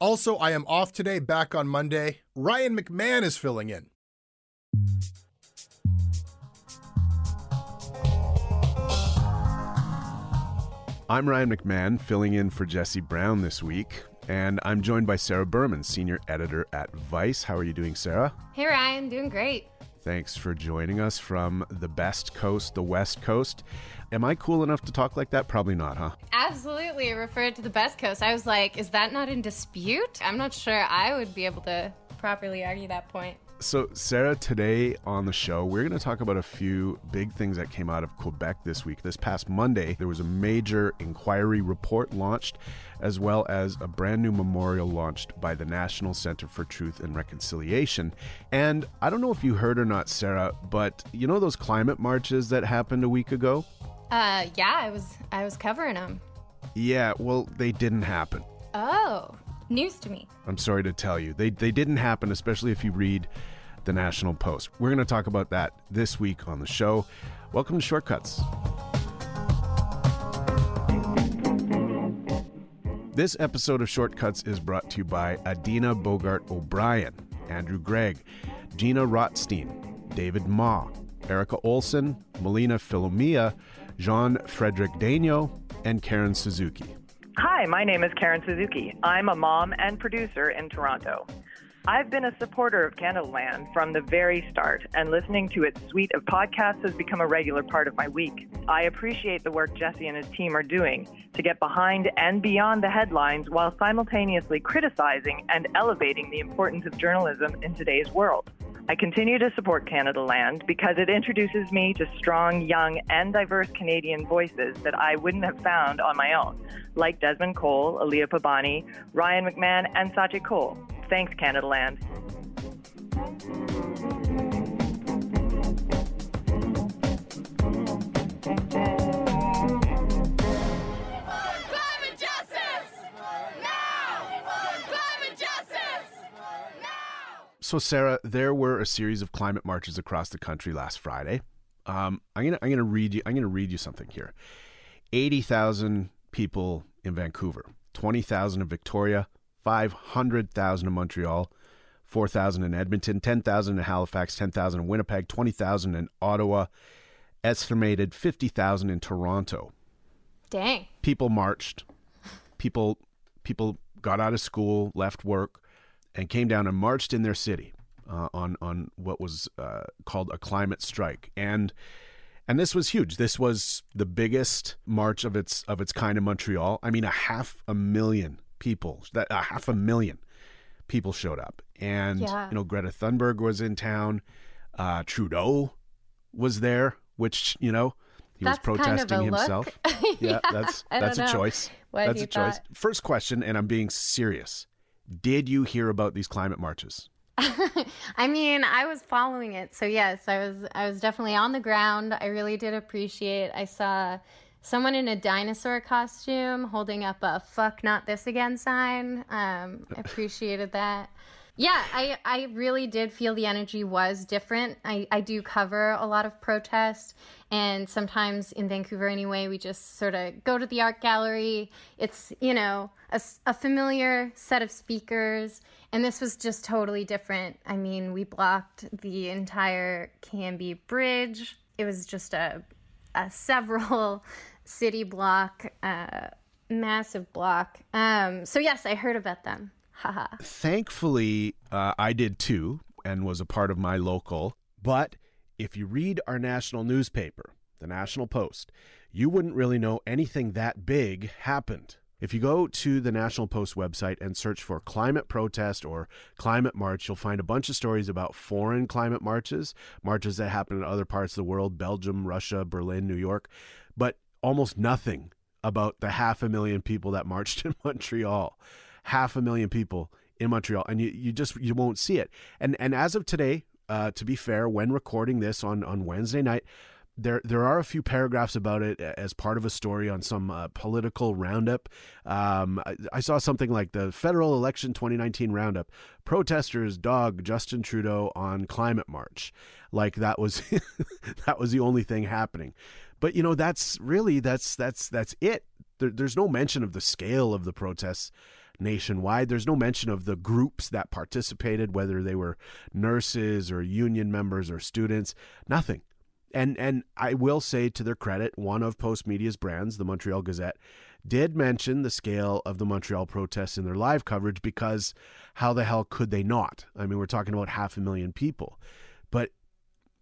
Also, I am off today, back on Monday. Ryan McMahon is filling in. I'm Ryan McMahon, filling in for Jesse Brown this week, and I'm joined by Sarah Berman, senior editor at Vice. How are you doing, Sarah? Hey, Ryan, doing great. Thanks for joining us from the best coast, the West Coast. Am I cool enough to talk like that? Probably not, huh? Absolutely, referred to the best coast. I was like, is that not in dispute? I'm not sure I would be able to properly argue that point. So, Sarah, today on the show, we're going to talk about a few big things that came out of Quebec this week. This past Monday, there was a major inquiry report launched, as well as a brand new memorial launched by the National Center for Truth and Reconciliation. And I don't know if you heard or not, Sarah, but you know those climate marches that happened a week ago? Uh, yeah, I was I was covering them. Yeah, well, they didn't happen. Oh, news to me. I'm sorry to tell you. They, they didn't happen, especially if you read the National Post. We're going to talk about that this week on the show. Welcome to Shortcuts. This episode of Shortcuts is brought to you by Adina Bogart O'Brien, Andrew Gregg, Gina Rotstein, David Ma, Erica Olson, Melina Filomia, Jean Frederick Daigneault, and Karen Suzuki. Hi, my name is Karen Suzuki. I'm a mom and producer in Toronto. I've been a supporter of Canadaland from the very start, and listening to its suite of podcasts has become a regular part of my week. I appreciate the work Jesse and his team are doing to get behind and beyond the headlines while simultaneously criticizing and elevating the importance of journalism in today's world. I continue to support Canadaland because it introduces me to strong, young, and diverse Canadian voices that I wouldn't have found on my own, like Desmond Cole, Aliya Pabani, Ryan McMahon, and Sajid Cole. Thanks, Canadaland. So, Sarah, there were a series of climate marches across the country last Friday. Um, I'm gonna I'm gonna read you I'm gonna read you something here. Eighty thousand people in Vancouver, twenty thousand in Victoria, five hundred thousand in Montreal, 4,000 in Edmonton, 10,000 in Halifax, 10,000 in Winnipeg, 20,000 in Ottawa, estimated 50,000 in Toronto. Dang. People marched. People people got out of school, left work, and came down and marched in their city uh, on on what was uh, called a climate strike. And and this was huge. This was the biggest march of its of its kind in Montreal. I mean, a half a million people. That a half a million people showed up, and Yeah. you know Greta Thunberg was in town. Uh, Trudeau was there, which you know he That's was kind of protesting a look. himself. yeah, that's that's a know choice. what that's a choice. First question, and I'm being serious. Did you hear about these climate marches? I mean, I was following it, so yes, I was. I was definitely on the ground. I really did appreciate. I saw someone in a dinosaur costume holding up a "fuck not this again" sign. Um, appreciated that. Yeah, I, I really did feel the energy was different. I, I do cover a lot of protest, and sometimes in Vancouver anyway, we just sort of go to the art gallery. It's, you know, a, a familiar set of speakers, and this was just totally different. I mean, we blocked the entire Cambie Bridge. It was just a, a several city block, uh, massive block. Um, so, yes, I heard about them. Haha. Thankfully, uh, I did too and was a part of my local. But if you read our national newspaper, the National Post, you wouldn't really know anything that big happened. If you go to the National Post website and search for climate protest or climate march, you'll find a bunch of stories about foreign climate marches, marches that happen in other parts of the world Belgium, Russia, Berlin, New York, but almost nothing about the half a million people that marched in Montreal. Half a million people in Montreal, and you, you just you won't see it. And and as of today, uh, to be fair, when recording this on on Wednesday night, there there are a few paragraphs about it as part of a story on some uh, political roundup. Um, I, I saw something like the federal election 2019 roundup. Protesters dog Justin Trudeau on climate march. Like that was that was the only thing happening. But you know that's really that's that's that's it. There, there's no mention of the scale of the protests nationwide. There's no mention of the groups that participated, whether they were nurses or union members or students. Nothing. And and I will say to their credit, one of Postmedia's brands, the Montreal Gazette, did mention the scale of the Montreal protests in their live coverage because how the hell could they not? I mean, we're talking about half a million people. But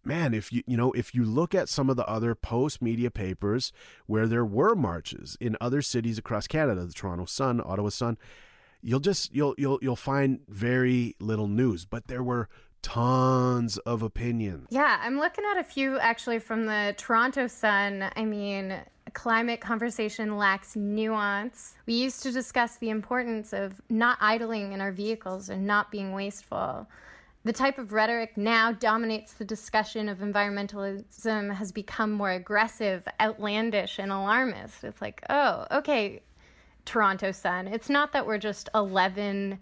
man, if you you know if you look at some of the other Postmedia papers where there were marches in other cities across Canada, the Toronto Sun, Ottawa Sun, you'll just you'll you'll you'll find very little news, but there were tons of opinions. Yeah, I'm looking at a few actually from the Toronto Sun. I mean, climate conversation lacks nuance. We used to discuss the importance of not idling in our vehicles and not being wasteful. The type of rhetoric now dominates the discussion of environmentalism has become more aggressive, outlandish, and alarmist. It's like, oh, okay, Toronto Sun. It's not that we're just 11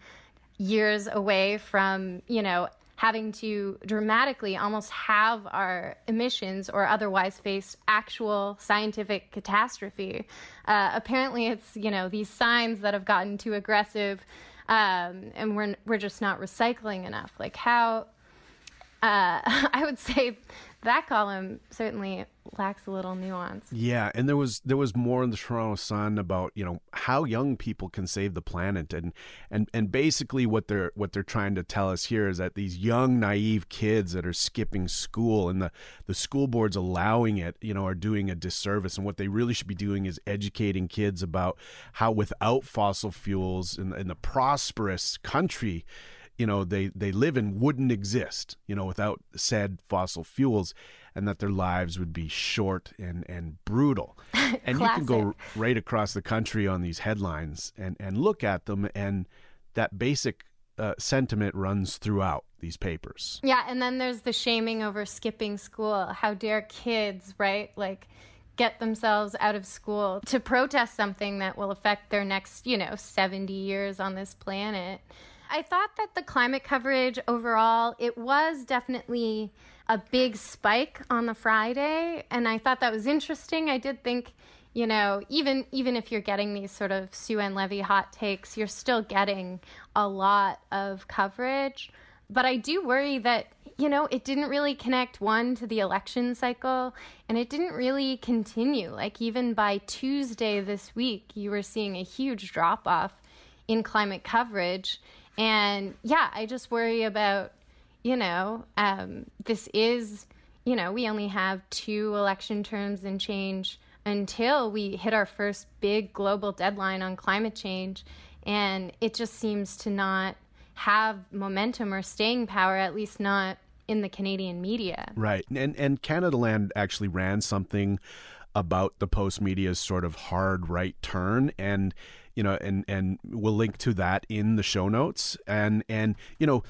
years away from, you know, having to dramatically almost have our emissions or otherwise face actual scientific catastrophe. Uh, apparently, it's, you know, these signs that have gotten too aggressive um, and we're, we're just not recycling enough. Like, how. Uh, I would say that column certainly lacks a little nuance. Yeah, and there was there was more in the Toronto Sun about you know how young people can save the planet, and and and basically what they're what they're trying to tell us here is that these young naive kids that are skipping school and the the school boards allowing it, you know, are doing a disservice, and what they really should be doing is educating kids about how without fossil fuels in, in the prosperous country you know they they live in wouldn't exist you know without said fossil fuels and that their lives would be short and and brutal and you can go right across the country on these headlines and and look at them and that basic uh, sentiment runs throughout these papers Yeah, and then there's the shaming over skipping school. How dare kids, right? Like get themselves out of school to protest something that will affect their next, you know, 70 years on this planet. I thought that the climate coverage overall, it was definitely a big spike on the Friday, and I thought that was interesting. I did think you know, even even if you're getting these sort of Sue Ann Levy hot takes, you're still getting a lot of coverage. But I do worry that, you know, it didn't really connect one to the election cycle and it didn't really continue. Like, even by Tuesday this week, you were seeing a huge drop off in climate coverage. And yeah, I just worry about, you know, um, this is, you know, we only have two election terms and change until we hit our first big global deadline on climate change. And it just seems to not have momentum or staying power, at least not in the Canadian media. Right. And and Canadaland actually ran something about the Postmedia's sort of hard right turn and you know and and we'll link to that in the show notes. And and you know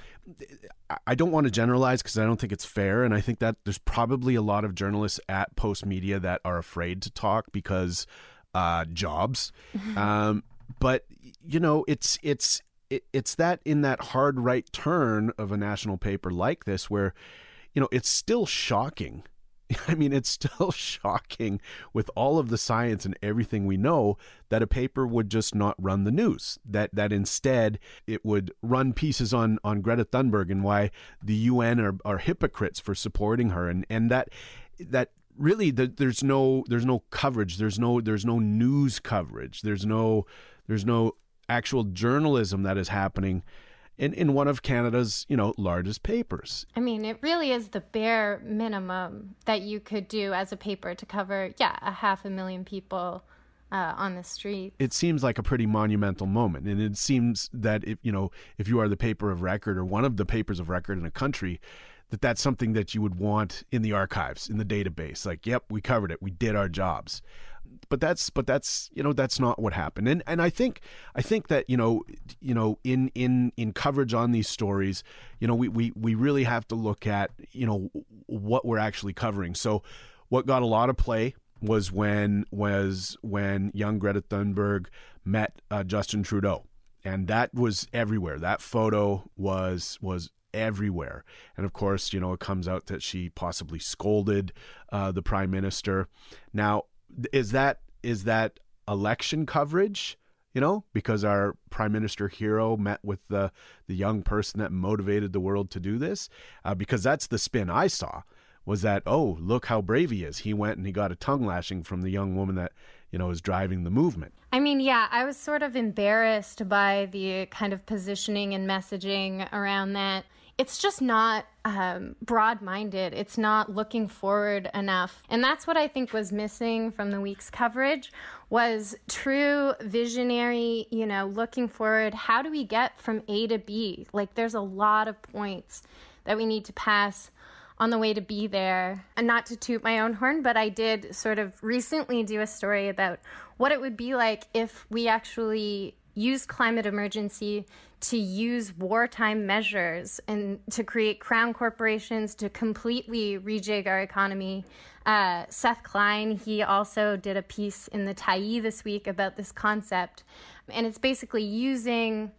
I don't want to generalize because I don't think it's fair. And I think that there's probably a lot of journalists at Postmedia that are afraid to talk because uh, jobs. Um, but you know it's it's it, it's that in that hard right turn of a national paper like this where you know it's still shocking I mean, it's still shocking with all of the science and everything we know that a paper would just not run the news. That that instead it would run pieces on on Greta Thunberg and why the UN are, are hypocrites for supporting her, and and that that really the, there's no there's no coverage. There's no there's no news coverage. There's no there's no actual journalism that is happening in, in one of Canada's, you know, largest papers. I mean, it really is the bare minimum that you could do as a paper to cover, yeah, a half a million people uh, on the street. It seems like a pretty monumental moment, and it seems that if you know if you are the paper of record or one of the papers of record in a country, that that's something that you would want in the archives, in the database. Like, yep, we covered it, we did our jobs but that's but that's you know that's not what happened and and I think I think that you know you know in in in coverage on these stories you know we we we really have to look at you know what we're actually covering so what got a lot of play was when was when young Greta Thunberg met uh, Justin Trudeau and that was everywhere that photo was was everywhere. And of course, you know, it comes out that she possibly scolded uh, the prime minister. Now, is that is that election coverage? You know, because our prime minister hero met with the the young person that motivated the world to do this. Uh, because that's the spin I saw was that oh look how brave he is. He went and he got a tongue lashing from the young woman that you know is driving the movement. I mean, yeah, I was sort of embarrassed by the kind of positioning and messaging around that it's just not um, broad minded. It's not looking forward enough. And that's what I think was missing from the week's coverage was true visionary, you know, looking forward. How do we get from A to B? Like there's a lot of points that we need to pass on the way to be there. And not to toot my own horn, but I did sort of recently do a story about what it would be like if we actually use climate emergency to use wartime measures and to create crown corporations to completely rejig our economy. Uh, Seth Klein, he also did a piece in the Tyee this week about this concept. And it's basically using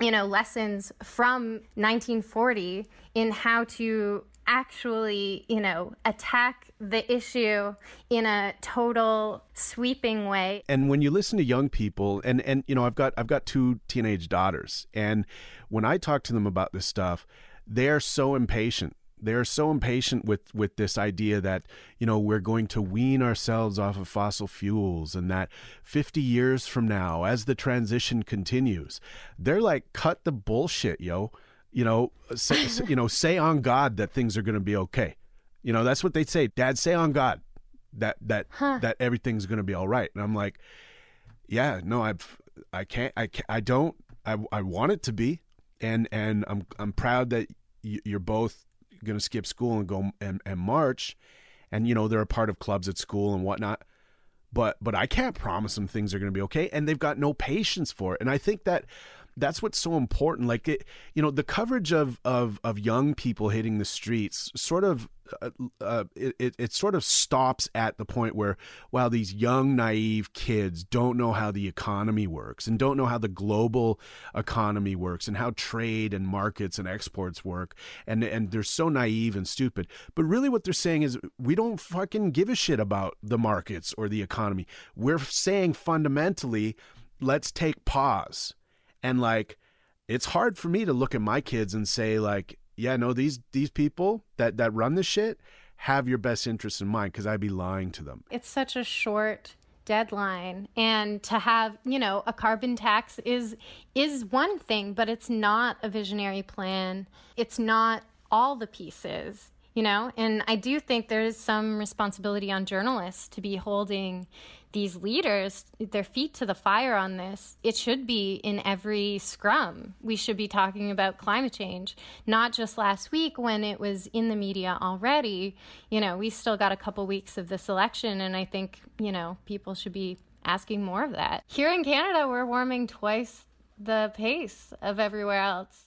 you know lessons from 1940 in how to actually, you know, attack the issue in a total sweeping way. And when you listen to young people and and you know, I've got I've got two teenage daughters and when I talk to them about this stuff, they're so impatient they're so impatient with with this idea that you know we're going to wean ourselves off of fossil fuels and that 50 years from now as the transition continues they're like cut the bullshit yo you know, say, you know, say on God that things are going to be okay. You know, that's what they say. Dad, say on God that that huh. that everything's going to be all right. And I'm like, yeah, no, I've I can't I can't, I don't I I want it to be, and and I'm I'm proud that you're both going to skip school and go and, and march, and you know they're a part of clubs at school and whatnot. But but I can't promise them things are going to be okay, and they've got no patience for it. And I think that that's what's so important. Like it, you know, the coverage of of of young people hitting the streets sort of uh, uh, it, it sort of stops at the point where, wow, these young, naive kids don't know how the economy works and don't know how the global economy works and how trade and markets and exports work. And, and they're so naive and stupid. But really, what they're saying is, we don't fucking give a shit about the markets or the economy. We're saying fundamentally, let's take pause and like it's hard for me to look at my kids and say like, yeah, no, these these people that that run this shit have your best interests in mind because I'd be lying to them. It's such a short deadline and to have you know a carbon tax is is one thing but it's not a visionary plan it's not all the pieces you know and i do think there is some responsibility on journalists to be holding these leaders their feet to the fire on this it should be in every scrum. We should be talking about climate change not just last week when it was in the media already. You know we still got a couple weeks of this election and i think you know people should be asking more of that. Here in canada we're warming twice the pace of everywhere else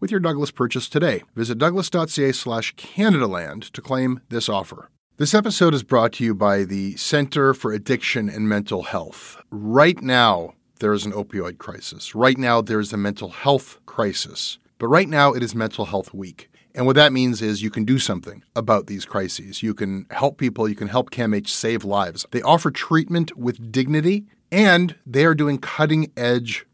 with your Douglas purchase today. Visit douglas.ca slash Canadaland to claim this offer. This episode is brought to you by the Center for Addiction and Mental Health. Right now, there is an opioid crisis. Right now, there is a mental health crisis. But right now, it is Mental Health Week. And what that means is you can do something about these crises. You can help people, you can help CAMH save lives. They offer treatment with dignity, and they are doing cutting edge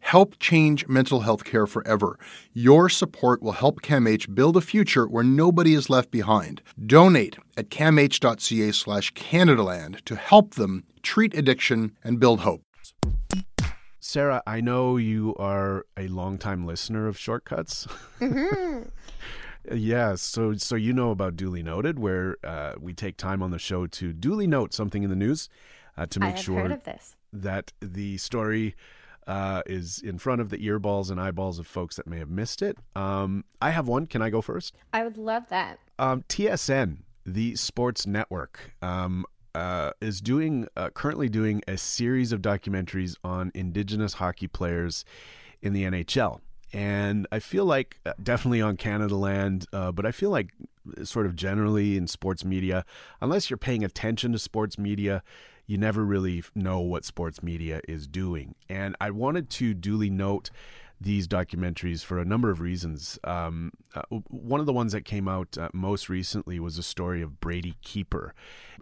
Help change mental health care forever. Your support will help CAMH build a future where nobody is left behind. Donate at camh.ca slash Canadaland to help them treat addiction and build hope. Sarah, I know you are a longtime listener of Shortcuts. Mm-hmm. yeah, so so you know about Duly Noted, where uh, we take time on the show to duly note something in the news uh, to I make have sure heard of this. that the story uh, is in front of the earballs and eyeballs of folks that may have missed it. Um, I have one. Can I go first? I would love that. Um, TSN, the sports network, um, uh, is doing uh, currently doing a series of documentaries on Indigenous hockey players in the NHL. And I feel like uh, definitely on Canadaland, uh, but I feel like sort of generally in sports media, unless you're paying attention to sports media, you never really know what sports media is doing. And I wanted to duly note these documentaries for a number of reasons. Um, uh, one of the ones that came out uh, most recently was a story of Brady Keeper.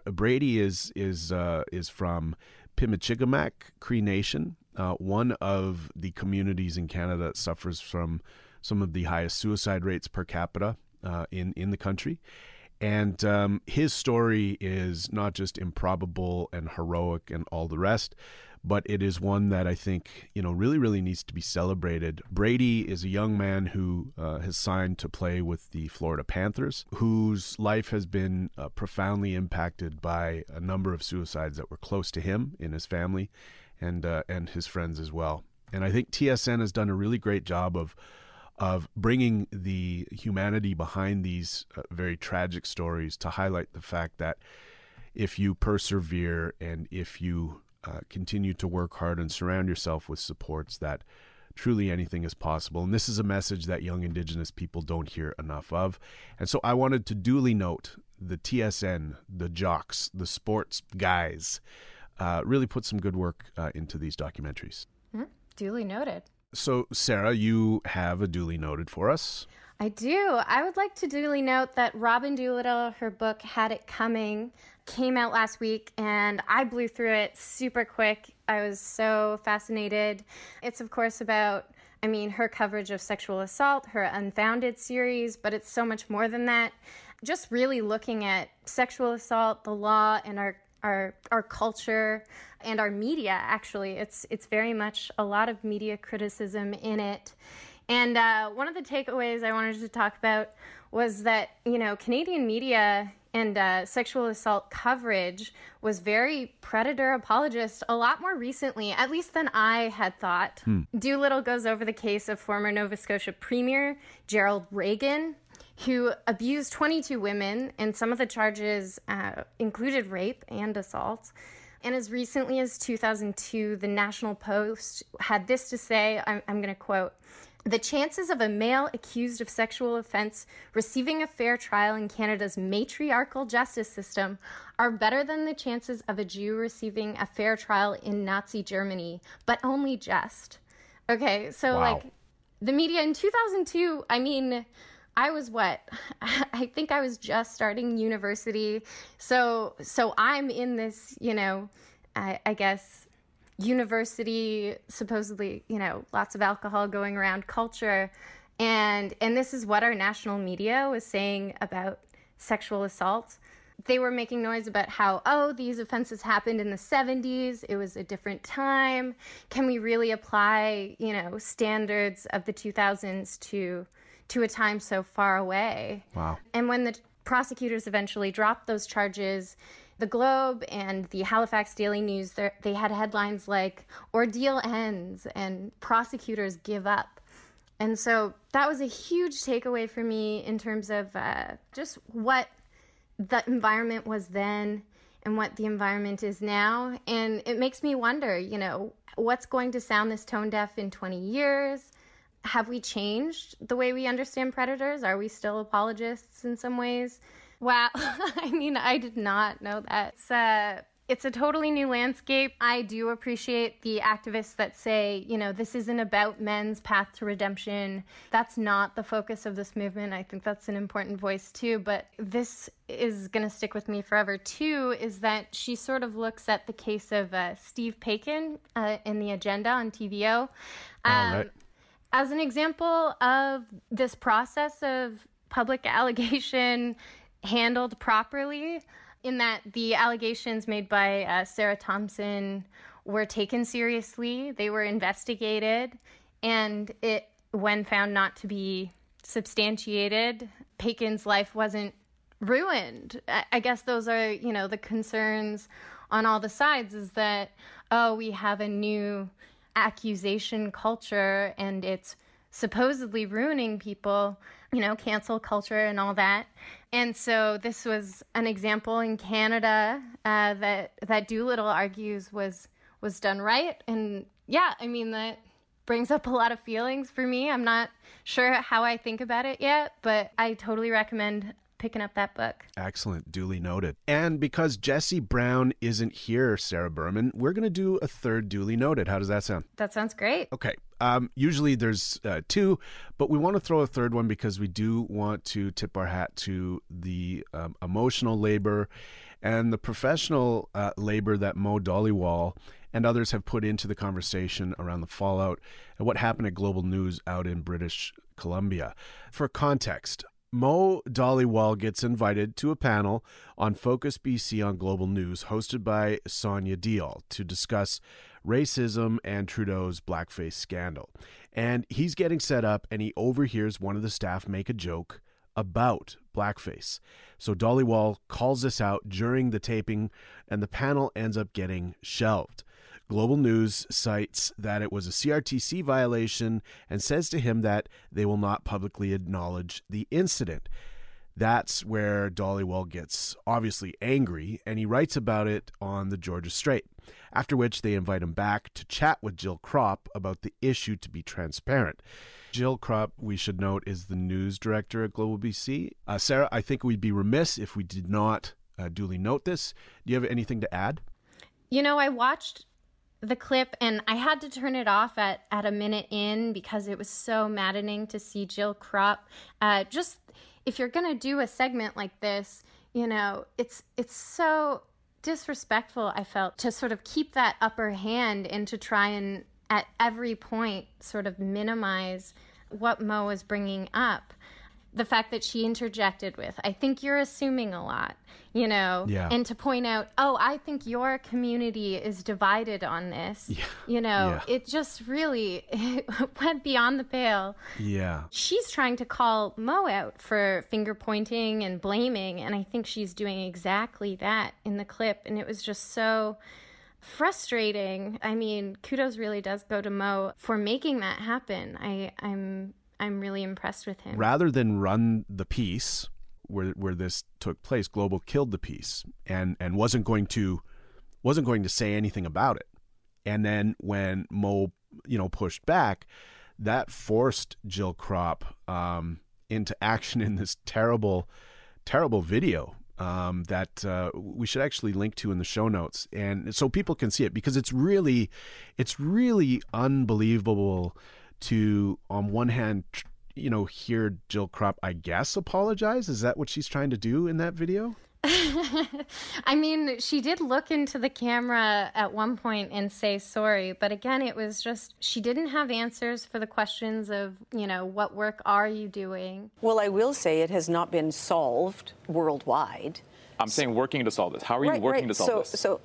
Brady is is uh, is from Pimicikamak Cree Nation, uh, one of the communities in Canada that suffers from some of the highest suicide rates per capita uh, in in the country. And um, his story is not just improbable and heroic and all the rest, but it is one that I think you know really really needs to be celebrated. Brady is a young man who uh, has signed to play with the Florida Panthers, whose life has been uh, profoundly impacted by a number of suicides that were close to him in his family, and uh, and his friends as well. And I think TSN has done a really great job of of bringing the humanity behind these uh, very tragic stories to highlight the fact that if you persevere and if you uh, continue to work hard and surround yourself with supports that truly anything is possible and this is a message that young indigenous people don't hear enough of and so i wanted to duly note the tsn the jocks the sports guys uh, really put some good work uh, into these documentaries Mhm. Duly noted. So sarah you have a duly noted for us I do. I would like to duly note that Robin Doolittle, her book Had It Coming, came out last week and I blew through it super quick. I was so fascinated. It's, of course, about, I mean, her coverage of sexual assault, her Unfounded series, but it's so much more than that. Just really looking at sexual assault, the law, and our our our culture and our media actually it's it's very much a lot of media criticism in it and uh, one of the takeaways i wanted to talk about was that you know canadian media and uh, sexual assault coverage was very predator apologist a lot more recently, at least than I had thought. Hmm. Doolittle goes over the case of former Nova Scotia Premier Gerald Regan, who abused 22 women, and some of the charges uh, included rape and assault. And as recently as 2002, the National Post had this to say I'm, I'm going to quote the chances of a male accused of sexual offense receiving a fair trial in Canada's matriarchal justice system are better than the chances of a Jew receiving a fair trial in Nazi Germany, but only just. Okay, so wow. like the media in 2002, I mean, I was what? I think I was just starting university. So so I'm in this, you know, I, I guess university supposedly you know lots of alcohol going around culture and and this is what our national media was saying about sexual assault they were making noise about how oh these offenses happened in the 70s it was a different time can we really apply you know standards of the 2000s to to a time so far away wow and when the prosecutors eventually dropped those charges the Globe and the Halifax Daily News, they had headlines like Ordeal Ends and Prosecutors Give Up. And so that was a huge takeaway for me in terms of uh, just what the environment was then and what the environment is now. And it makes me wonder, you know, what's going to sound this tone deaf in 20 years? Have we changed the way we understand predators? Are we still apologists in some ways? Wow. I mean, I did not know that. It's, uh, it's a totally new landscape. I do appreciate the activists that say, you know, this isn't about men's path to redemption. That's not the focus of this movement. I think that's an important voice too. But this is going to stick with me forever too is that she sort of looks at the case of uh, Steve Paikin uh, in the agenda on TVO. Um. As an example of this process of public allegation handled properly in that the allegations made by uh, Sarah Thompson were taken seriously, they were investigated, and it, when found not to be substantiated, Paikin's life wasn't ruined. I guess those are, you know, the concerns on all the sides is that, oh, we have a new accusation culture and it's supposedly ruining people, you know, cancel culture and all that. And so this was an example in Canada uh, that that Doolittle argues was was done right. And yeah, I mean that brings up a lot of feelings for me. I'm not sure how I think about it yet, but I totally recommend picking up that book. Excellent. Duly noted. And because Jesse Brown isn't here, Sarah Berman, we're going to do a third duly noted. How does that sound? That sounds great. Okay. Um, usually there's uh, two, but we want to throw a third one because we do want to tip our hat to the um, emotional labor and the professional uh, labor that Mo Dhaliwal and others have put into the conversation around the fallout and what happened at Global News out in British Columbia. For context, Mo Dhaliwal gets invited to a panel on Focus BC on Global News hosted by Sonia Deol to discuss racism and Trudeau's blackface scandal. And he's getting set up and he overhears one of the staff make a joke about blackface. So Dhaliwal calls this out during the taping and the panel ends up getting shelved. Global News cites that it was a CRTC violation and says to him that they will not publicly acknowledge the incident. That's where Dhaliwal gets obviously angry and he writes about it on the Georgia Straight. After which they invite him back to chat with Jill Krop about the issue to be transparent. Jill Krop, we should note, is the news director at Global BC. Uh, Sarah, I think we'd be remiss if we did not uh, duly note this. Do you have anything to add? You know, I watched the clip and I had to turn it off at, at a minute in because it was so maddening to see Jill Krop. Uh, just if you're gonna do a segment like this, you know, it's it's so disrespectful. I felt to sort of keep that upper hand and to try and at every point sort of minimize what Mo was bringing up the fact that she interjected with, I think you're assuming a lot, you know, Yeah. and to point out, oh, I think your community is divided on this, you know, Yeah. it just really went beyond the pale. Yeah. She's trying to call Mo out for finger pointing and blaming, and I think she's doing exactly that in the clip, and it was just so frustrating. I mean, kudos really does go to Mo for making that happen. I, I'm I'm really impressed with him. rather than run the piece where where this took place, Global killed the piece and and wasn't going to wasn't going to say anything about it. And then when Mo, you know, pushed back, that forced Jill Krop um, into action in this terrible, terrible video um, that uh, we should actually link to in the show notes, and so people can see it because it's really, it's really unbelievable to, on one hand, you know, hear Jill Krop, I guess, apologize. Is that what she's trying to do in that video? I mean, she did look into the camera at one point and say sorry, but again, it was just she didn't have answers for the questions of, you know, what work are you doing? Well, I will say it has not been solved worldwide. I'm saying working to solve this. How are you right, working right. to solve so, this? So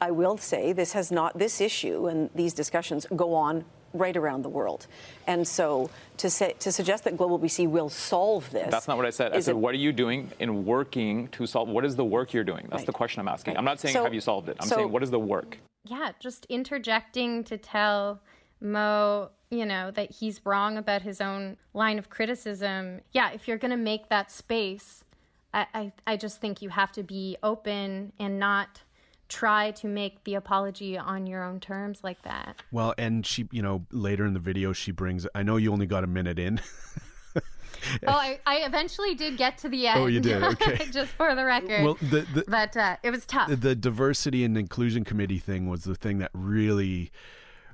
I will say this has not, this issue and these discussions go on right around the world. And so to, say, to suggest that Global BC will solve this. That's not what I said. I said, a- what are you doing in working to solve? What is the work you're doing? That's Right. the question I'm asking. Right. I'm not saying So- have you solved it. I'm so- saying what is the work? Yeah, just interjecting to tell Mo, you know, that he's wrong about his own line of criticism. Yeah, if you're going to make that space, I, I, I just think you have to be open and not try to make the apology on your own terms like that. Well, and she, you know, later in the video, she brings. I know you only got a minute in. Oh, I, I eventually did get to the end. Oh, you did? Okay. just for the record. well, the, the but uh, it was tough. the diversity and inclusion committee thing was the thing that really,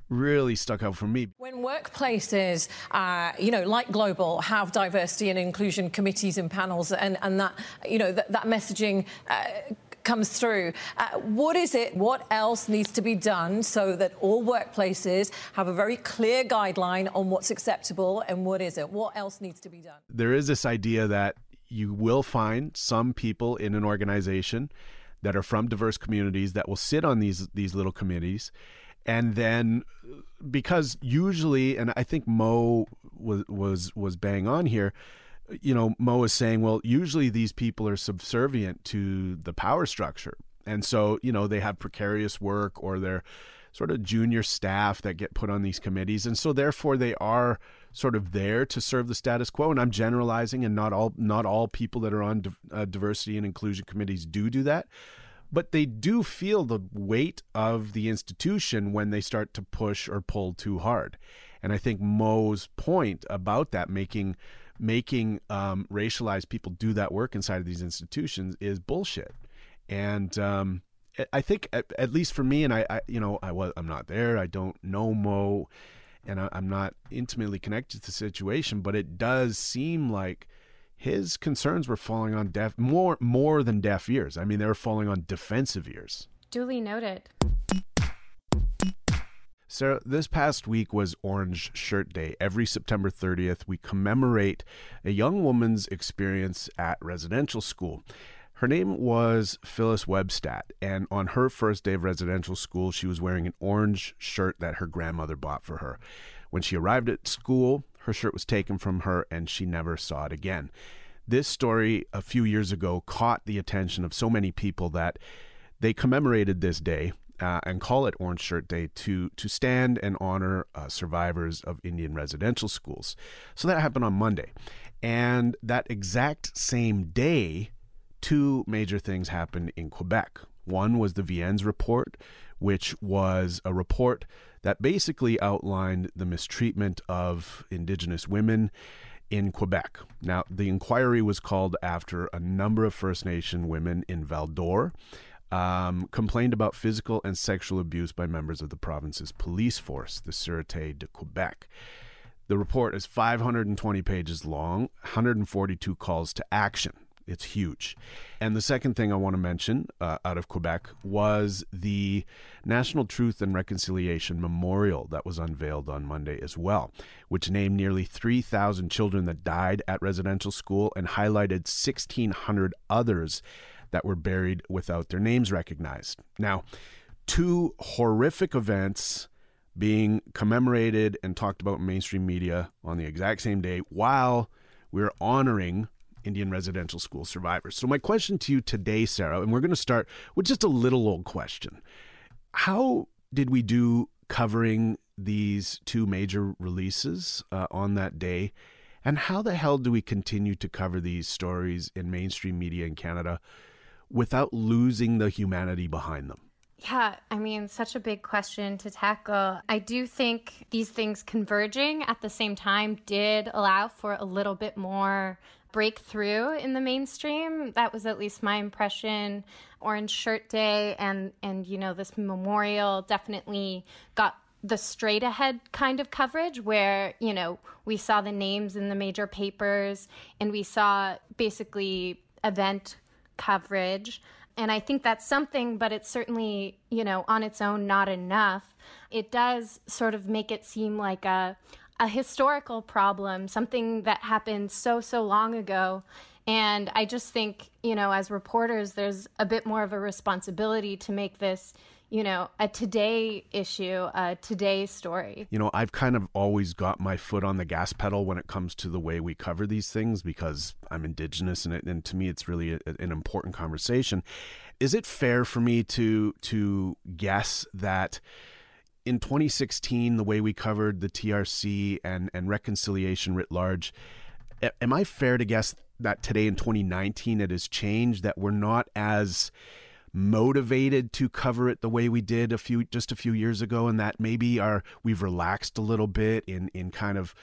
really stuck out for me. When workplaces, uh, you know, like Global, have diversity and inclusion committees and panels, and, and that, you know, that, that messaging uh, comes through, uh, what is it, what else needs to be done so that all workplaces have a very clear guideline on what's acceptable and what isn't? What else needs to be done? there is this idea that you will find some people in an organization that are from diverse communities that will sit on these these little committees and then because usually and I think Mo was was was bang on here you know Mo is saying well usually these people are subservient to the power structure. And so you know they have precarious work or they're sort of junior staff that get put on these committees. And so therefore they are sort of there to serve the status quo. And i'm generalizing and not all not all people that are on div- uh, diversity and inclusion committees do do that. But they do feel the weight of the institution when they start to push or pull too hard. And i think mo's point about that making making um, racialized people do that work inside of these institutions is bullshit and um, I- think at, at least for me, and I, I, you know, I was I'm not there. I don't know Mo, and I, I'm not intimately connected to the situation. But it does seem like his concerns were falling on deaf more more than deaf ears. I mean, they were falling on defensive ears. Duly noted. Sarah, this past week was Orange Shirt Day. Every September 30th, we commemorate a young woman's experience at residential school. Her name was Phyllis Webstad, and on her first day of residential school, she was wearing an orange shirt that her grandmother bought for her. When she arrived at school, her shirt was taken from her and she never saw it again. This story a few years ago caught the attention of so many people that they commemorated this day uh, and call it Orange Shirt Day to to stand and honor uh, survivors of Indian residential schools. So that happened on Monday, and that exact same day, two major things happened in Quebec. One was the Viens report, which was a report that basically outlined the mistreatment of Indigenous women in Quebec. Now, the inquiry was called after a number of First Nation women in Val d'Or um, complained about physical and sexual abuse by members of the province's police force, the Sûreté de Quebec. The report is 520 pages long, 142 calls to action. It's huge. And the second thing I want to mention uh, out of Quebec was the National Truth and Reconciliation Memorial that was unveiled on Monday as well, which named nearly 3,000 children that died at residential school and highlighted 1,600 others that were buried without their names recognized. Now, two horrific events being commemorated and talked about in mainstream media on the exact same day while we're honoring Indian residential school survivors. So, my question to you today, Sarah, and we're going to start with just a little old question How did we do covering these two major releases uh, on that day? And how the hell do we continue to cover these stories in mainstream media in Canada without losing the humanity behind them? Yeah, I mean, such a big question to tackle. I do think these things converging at the same time did allow for a little bit more breakthrough in the mainstream. That was at least my impression. Orange Shirt Day and and you know this memorial definitely got the straight ahead kind of coverage where you know we saw the names in the major papers and we saw basically event coverage and I think that's something, but it's certainly, you know, on its own not enough. It does sort of make it seem like a, a historical problem, something that happened so, so long ago. And I just think, you know, as reporters, there's a bit more of a responsibility to make this you know, a today issue, a today story. You know, I've kind of always got my foot on the gas pedal when it comes to the way we cover these things because I'm Indigenous and, it, and to me it's really a, an important conversation. Is it fair for me to to guess that in 2016, the way we covered the TRC and, and reconciliation writ large, am I fair to guess that today in 2019 it has changed, that we're not as motivated to cover it the way we did a few just a few years ago and that maybe our we've relaxed a little bit in in kind of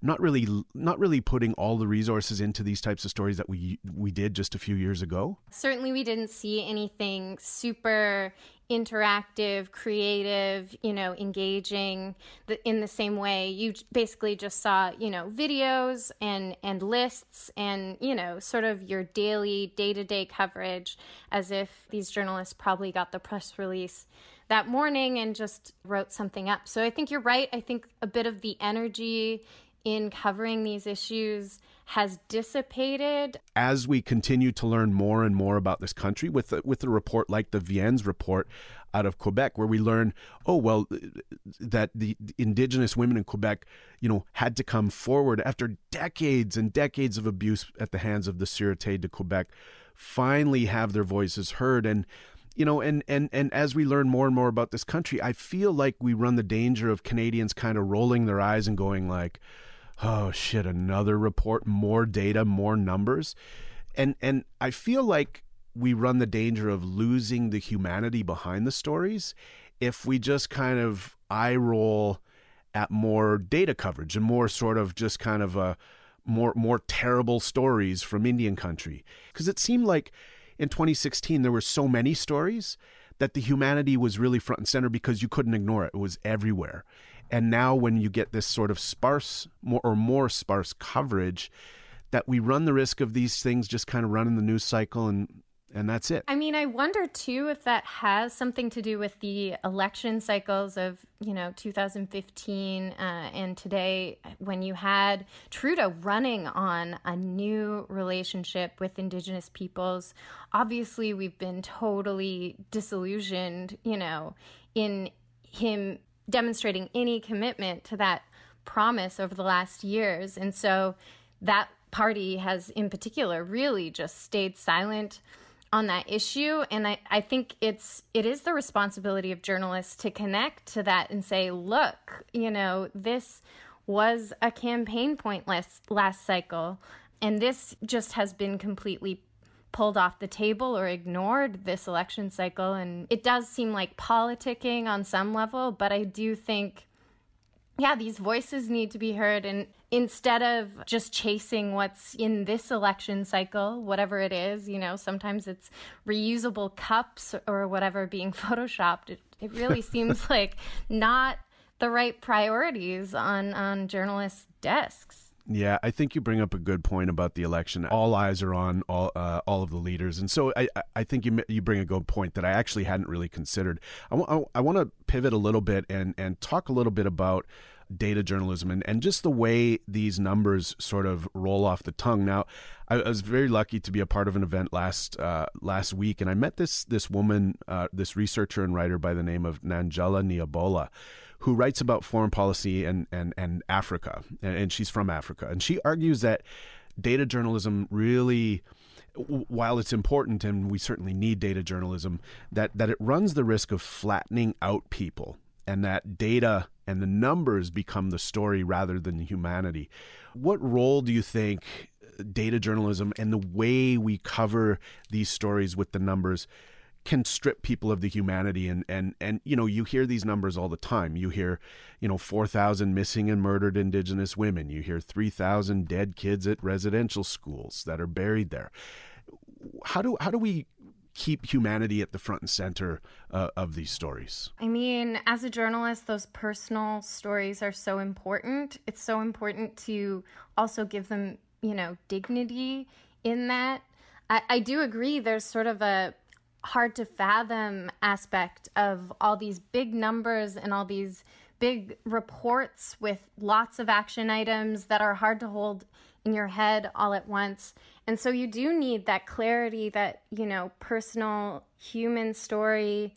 not really not really putting all the resources into these types of stories that we we did just a few years ago. Certainly we didn't see anything super interactive, creative, you know, engaging in the same way. You basically just saw, you know, videos and and lists and, you know, sort of your daily day-to-day coverage as if these journalists probably got the press release that morning and just wrote something up. So I think you're right. I think a bit of the energy in covering these issues has dissipated. As we continue to learn more and more about this country with a, with a report like the Viens report out of Quebec, where we learn, oh well, that the Indigenous women in Quebec, you know, had to come forward after decades and decades of abuse at the hands of the Sûreté de Quebec, finally have their voices heard and you know and and and as we learn more and more about this country i feel like we run the danger of canadians kind of rolling their eyes and going like oh shit, another report, more data, more numbers. And and I feel like we run the danger of losing the humanity behind the stories if we just kind of eye roll at more data coverage and more sort of just kind of a more more terrible stories from Indian country. Because it seemed like in 2016 there were so many stories that the humanity was really front and center because you couldn't ignore it. It was everywhere and now, when you get this sort of sparse more or more sparse coverage, that we run the risk of these things just kind of running the news cycle and and that's it. I mean, I wonder too if that has something to do with the election cycles of, you know, 2015 uh, and today when you had Trudeau running on a new relationship with Indigenous peoples. Obviously, we've been totally disillusioned, you know, in him demonstrating any commitment to that promise over the last years. And so that party has, in particular, really just stayed silent on that issue and I, I think it's it is the responsibility of journalists to connect to that and say look you know this was a campaign point last last cycle and this just has been completely pulled off the table or ignored this election cycle. And it does seem like politicking on some level, but I do think yeah, these voices need to be heard. And instead of just chasing what's in this election cycle, whatever it is, you know, sometimes it's reusable cups or whatever being photoshopped. It, it really seems like not the right priorities on, on journalists' desks. Yeah, I think you bring up a good point about the election. All eyes are on all uh, all of the leaders, and so I I think you you bring a good point that I actually hadn't really considered. I, w- I want to pivot a little bit and and talk a little bit about data journalism and, and just the way these numbers sort of roll off the tongue. Now, I, I was very lucky to be a part of an event last uh, last week, and I met this this woman, uh, this researcher and writer by the name of Nanjala Nyabola who writes about foreign policy and, and, and Africa, and she's from Africa. And she argues that data journalism really while it's important and we certainly need data journalism that that it runs the risk of flattening out people and that data and the numbers become the story rather than humanity what role do you think data journalism and the way we cover these stories with the numbers can strip people of the humanity and and and you know you hear these numbers all the time. You hear you know 4000 missing and murdered indigenous women. You hear 3000 dead kids at residential schools that are buried there. How do how do we keep humanity at the front and center uh, of these stories? I mean as a journalist those personal stories are so important. It's so important to also give them you know dignity in that. I, I do agree there's sort of a hard to fathom aspect of all these big numbers and all these big reports with lots of action items that are hard to hold in your head all at once. And so you do need that clarity, that, you know, personal human story.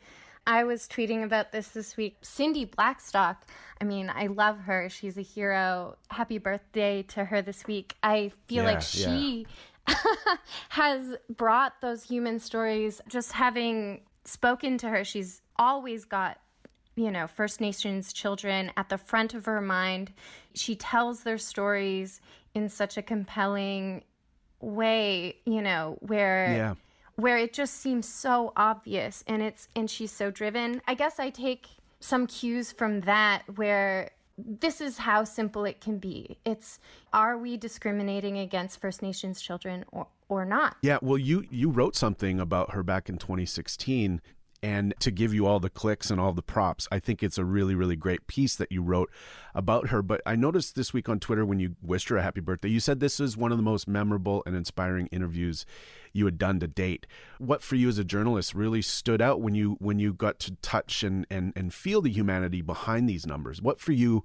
I was tweeting about this this week. Cindy Blackstock, I mean, I love her. She's a hero. Happy birthday to her this week. I feel yeah, like she yeah has brought those human stories, just having spoken to her, she's always got you know, First Nations children at the front of her mind. She tells their stories in such a compelling way, you know, where yeah. where it just seems so obvious and it's and she's so driven. I guess I take some cues from that where this is how simple it can be. It's are we discriminating against First Nations children or, or not? Yeah, well you you wrote something about her back in 2016 and to give you all the clicks and all the props. I think it's a really, really great piece that you wrote about her. But I noticed this week on Twitter when you wished her a happy birthday, you said this is one of the most memorable and inspiring interviews you had done to date. What for you as a journalist really stood out when you when you got to touch and and, and feel the humanity behind these numbers? What for you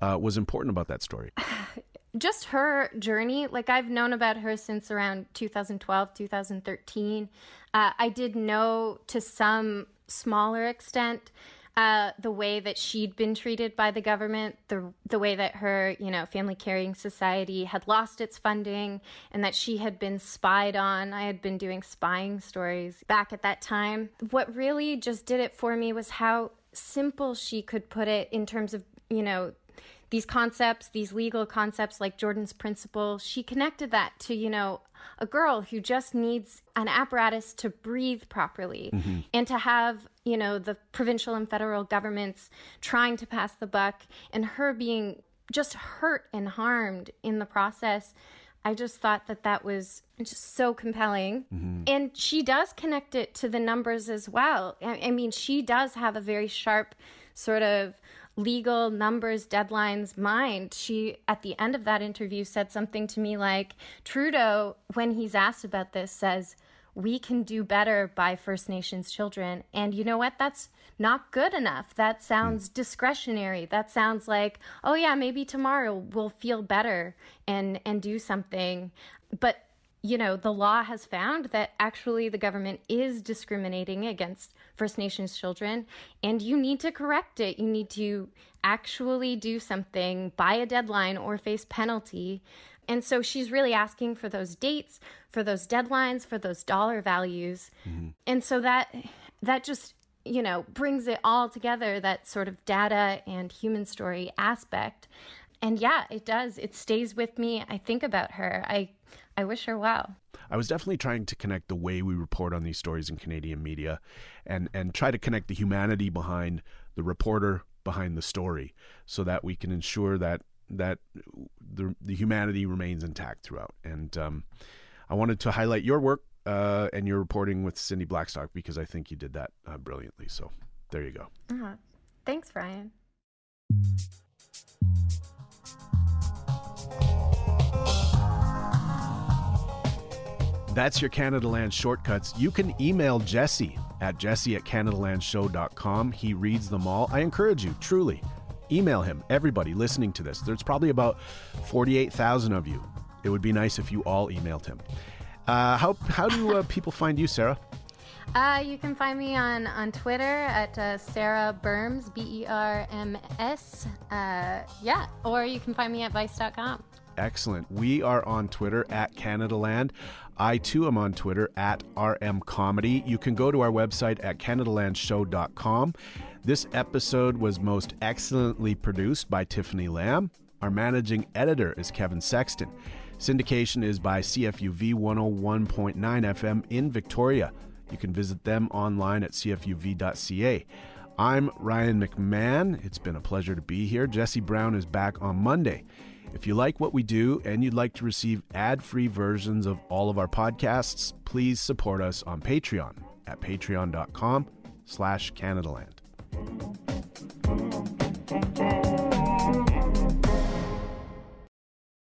uh, was important about that story? just her journey like i've known about her since around 2012 2013 uh, i did know to some smaller extent uh, the way that she'd been treated by the government, the the way that her, you know, family caring society had lost its funding, and that she had been spied on. I had been doing spying stories back at that time. What really just did it for me was how simple she could put it in terms of, you know, these concepts, these legal concepts like Jordan's principle, she connected that to, you know, a girl who just needs an apparatus to breathe properly mm-hmm. and to have, you know, the provincial and federal governments trying to pass the buck and her being just hurt and harmed in the process. I just thought that that was just so compelling. Mm-hmm. And she does connect it to the numbers as well. I, I mean, she does have a very sharp sort of legal numbers, deadlines mind. She, at the end of that interview, said something to me like Trudeau, when he's asked about this, says, we can do better by First Nations children. And you know what? That's not good enough. That sounds hmm. discretionary. That sounds like, oh yeah, maybe tomorrow we'll feel better and and do something. But you know, the law has found that actually the government is discriminating against First Nations children, and you need to correct it. You need to actually do something by a deadline or face penalty. And so she's really asking for those dates, for those deadlines, for those dollar values. Mm-hmm. And so that that just you know brings it all together that sort of data and human story aspect and yeah it does it stays with me i think about her i I wish her well. I was definitely trying to connect the way we report on these stories in Canadian media and, and try to connect the humanity behind the reporter, behind the story so that we can ensure that that the, the humanity remains intact throughout. And um, I wanted to highlight your work uh, and your reporting with Cindy Blackstock because I think you did that uh, brilliantly. So there you go. Uh-huh. Thanks, Ryan. That's your Canadaland shortcuts. You can email Jesse at jesse at canadalandshow.com. He reads them all. I encourage you, truly, email him. Everybody listening to this, there's probably about 48,000 of you. It would be nice if you all emailed him. Uh, how, how do uh, people find you, Sarah? Uh, you can find me on, on Twitter at uh, Sarah Berms, B E R M S. Uh, yeah, or you can find me at Vice.com. Excellent. We are on Twitter at CanadaLand. I too am on Twitter at RM Comedy. You can go to our website at CanadaLandShow.com. This episode was most excellently produced by Tiffany Lam. Our managing editor is Kevin Sexton. Syndication is by CFUV 101.9 FM in Victoria. You can visit them online at cfuv.ca. I'm Ryan McMahon. It's been a pleasure to be here. Jesse Brown is back on Monday. If you like what we do and you'd like to receive ad-free versions of all of our podcasts, please support us on Patreon at patreon.com slash Canadaland.